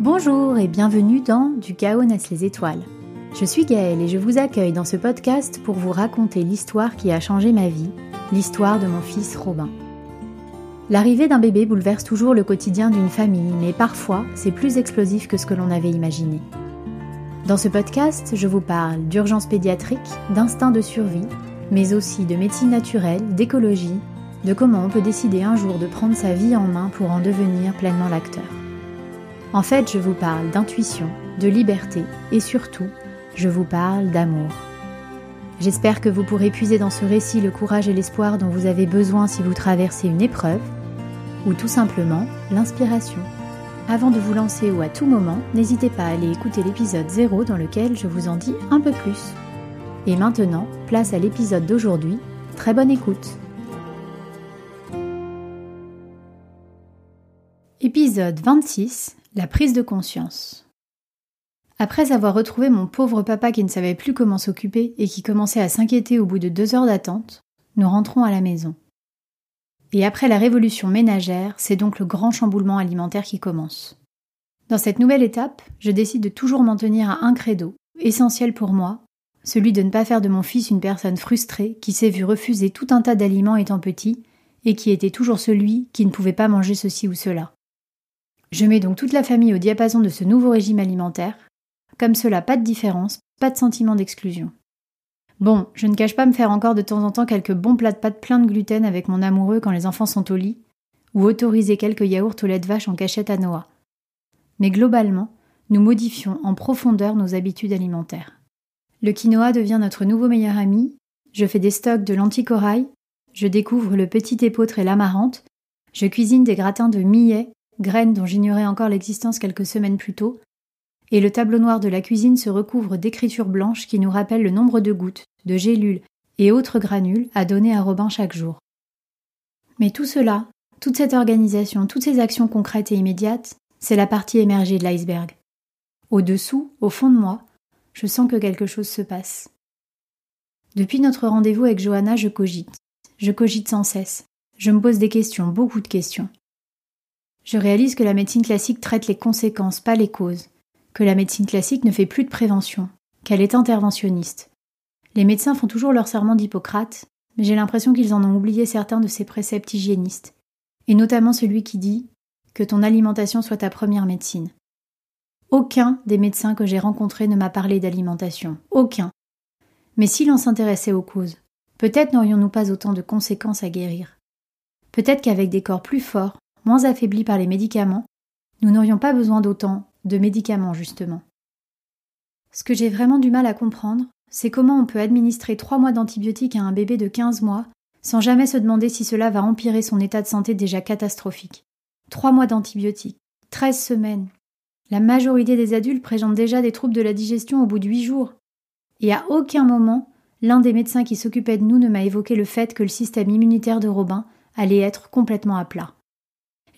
Bonjour et bienvenue dans Du chaos naissent les étoiles. Je suis Gaëlle et je vous accueille dans ce podcast pour vous raconter l'histoire qui a changé ma vie, l'histoire de mon fils Robin. L'arrivée d'un bébé bouleverse toujours le quotidien d'une famille, mais parfois c'est plus explosif que ce que l'on avait imaginé. Dans ce podcast, je vous parle d'urgence pédiatrique, d'instinct de survie, mais aussi de médecine naturelle, d'écologie, de comment on peut décider un jour de prendre sa vie en main pour en devenir pleinement l'acteur. En fait, je vous parle d'intuition, de liberté et surtout, je vous parle d'amour. J'espère que vous pourrez puiser dans ce récit le courage et l'espoir dont vous avez besoin si vous traversez une épreuve, ou tout simplement l'inspiration. Avant de vous lancer ou à tout moment, n'hésitez pas à aller écouter l'épisode 0 dans lequel je vous en dis un peu plus. Et maintenant, place à l'épisode d'aujourd'hui. Très bonne écoute. Épisode 26 La prise de conscience. Après avoir retrouvé mon pauvre papa qui ne savait plus comment s'occuper et qui commençait à s'inquiéter au bout de deux heures d'attente, nous rentrons à la maison. Et après la révolution ménagère, c'est donc le grand chamboulement alimentaire qui commence. Dans cette nouvelle étape, je décide de toujours m'en tenir à un credo, essentiel pour moi, celui de ne pas faire de mon fils une personne frustrée qui s'est vu refuser tout un tas d'aliments étant petit et qui était toujours celui qui ne pouvait pas manger ceci ou cela. Je mets donc toute la famille au diapason de ce nouveau régime alimentaire. Comme cela, pas de différence, pas de sentiment d'exclusion. Bon, je ne cache pas me faire encore de temps en temps quelques bons plats de pâtes pleins de gluten avec mon amoureux quand les enfants sont au lit, ou autoriser quelques yaourts au lait de vache en cachette à Noah. Mais globalement, nous modifions en profondeur nos habitudes alimentaires. Le quinoa devient notre nouveau meilleur ami, je fais des stocks de lentilles corail, je découvre le petit épeautre et l'amarante, je cuisine des gratins de millet graines dont j'ignorais encore l'existence quelques semaines plus tôt, et le tableau noir de la cuisine se recouvre d'écritures blanches qui nous rappellent le nombre de gouttes, de gélules et autres granules à donner à Robin chaque jour. Mais tout cela, toute cette organisation, toutes ces actions concrètes et immédiates, c'est la partie émergée de l'iceberg. Au-dessous, au fond de moi, je sens que quelque chose se passe. Depuis notre rendez-vous avec Johanna, je cogite. Je cogite sans cesse. Je me pose des questions, beaucoup de questions. Je réalise que la médecine classique traite les conséquences, pas les causes, que la médecine classique ne fait plus de prévention, qu'elle est interventionniste. Les médecins font toujours leur serment d'Hippocrate, mais j'ai l'impression qu'ils en ont oublié certains de ces préceptes hygiénistes, et notamment celui qui dit que ton alimentation soit ta première médecine. Aucun des médecins que j'ai rencontrés ne m'a parlé d'alimentation. Aucun. Mais si l'on s'intéressait aux causes, peut-être n'aurions-nous pas autant de conséquences à guérir? Peut-être qu'avec des corps plus forts, moins affaiblis par les médicaments, nous n'aurions pas besoin d'autant de médicaments justement. Ce que j'ai vraiment du mal à comprendre, c'est comment on peut administrer trois mois d'antibiotiques à un bébé de 15 mois sans jamais se demander si cela va empirer son état de santé déjà catastrophique. Trois mois d'antibiotiques, 13 semaines. La majorité des adultes présentent déjà des troubles de la digestion au bout de huit jours. Et à aucun moment, l'un des médecins qui s'occupait de nous ne m'a évoqué le fait que le système immunitaire de Robin allait être complètement à plat.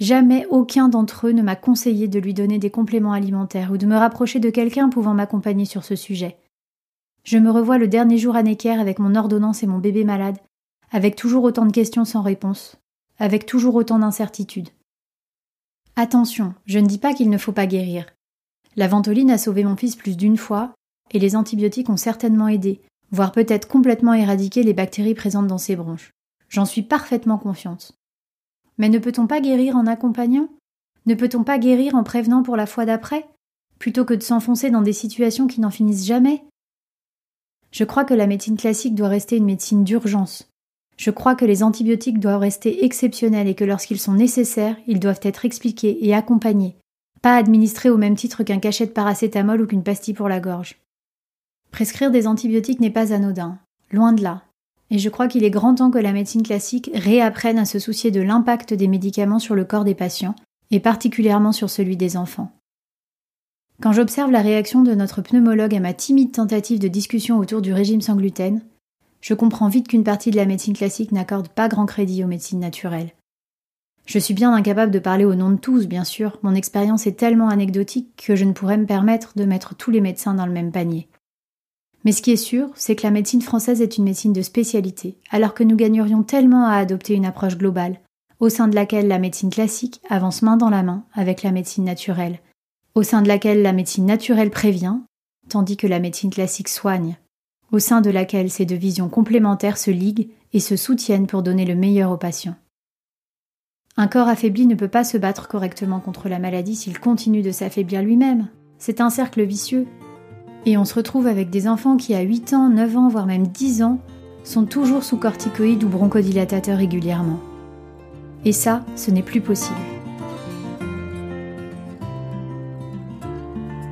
Jamais aucun d'entre eux ne m'a conseillé de lui donner des compléments alimentaires ou de me rapprocher de quelqu'un pouvant m'accompagner sur ce sujet. Je me revois le dernier jour à Necker avec mon ordonnance et mon bébé malade, avec toujours autant de questions sans réponse, avec toujours autant d'incertitudes. Attention, je ne dis pas qu'il ne faut pas guérir. La ventoline a sauvé mon fils plus d'une fois, et les antibiotiques ont certainement aidé, voire peut-être complètement éradiqué les bactéries présentes dans ses bronches. J'en suis parfaitement confiante. Mais ne peut-on pas guérir en accompagnant? Ne peut-on pas guérir en prévenant pour la fois d'après? Plutôt que de s'enfoncer dans des situations qui n'en finissent jamais? Je crois que la médecine classique doit rester une médecine d'urgence. Je crois que les antibiotiques doivent rester exceptionnels et que lorsqu'ils sont nécessaires, ils doivent être expliqués et accompagnés, pas administrés au même titre qu'un cachet de paracétamol ou qu'une pastille pour la gorge. Prescrire des antibiotiques n'est pas anodin, loin de là, et je crois qu'il est grand temps que la médecine classique réapprenne à se soucier de l'impact des médicaments sur le corps des patients, et particulièrement sur celui des enfants. Quand j'observe la réaction de notre pneumologue à ma timide tentative de discussion autour du régime sans gluten, je comprends vite qu'une partie de la médecine classique n'accorde pas grand crédit aux médecines naturelles. Je suis bien incapable de parler au nom de tous, bien sûr, mon expérience est tellement anecdotique que je ne pourrais me permettre de mettre tous les médecins dans le même panier. Mais ce qui est sûr, c'est que la médecine française est une médecine de spécialité, alors que nous gagnerions tellement à adopter une approche globale, au sein de laquelle la médecine classique avance main dans la main avec la médecine naturelle, au sein de laquelle la médecine naturelle prévient, tandis que la médecine classique soigne, au sein de laquelle ces deux visions complémentaires se liguent et se soutiennent pour donner le meilleur aux patients. Un corps affaibli ne peut pas se battre correctement contre la maladie s'il continue de s'affaiblir lui-même. C'est un cercle vicieux. Et on se retrouve avec des enfants qui, à 8 ans, 9 ans, voire même 10 ans, sont toujours sous corticoïdes ou bronchodilatateurs régulièrement. Et ça, ce n'est plus possible.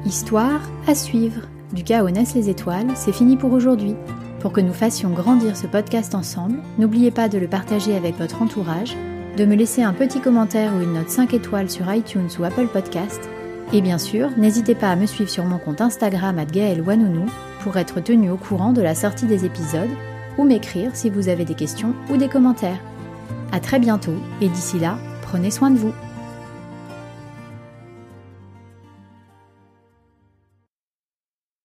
Histoire à suivre. Du cas où naissent les étoiles, c'est fini pour aujourd'hui. Pour que nous fassions grandir ce podcast ensemble, n'oubliez pas de le partager avec votre entourage, de me laisser un petit commentaire ou une note 5 étoiles sur iTunes ou Apple Podcast. Et bien sûr, n'hésitez pas à me suivre sur mon compte Instagram @gaëlwanounou pour être tenu au courant de la sortie des épisodes ou m'écrire si vous avez des questions ou des commentaires. À très bientôt et d'ici là, prenez soin de vous.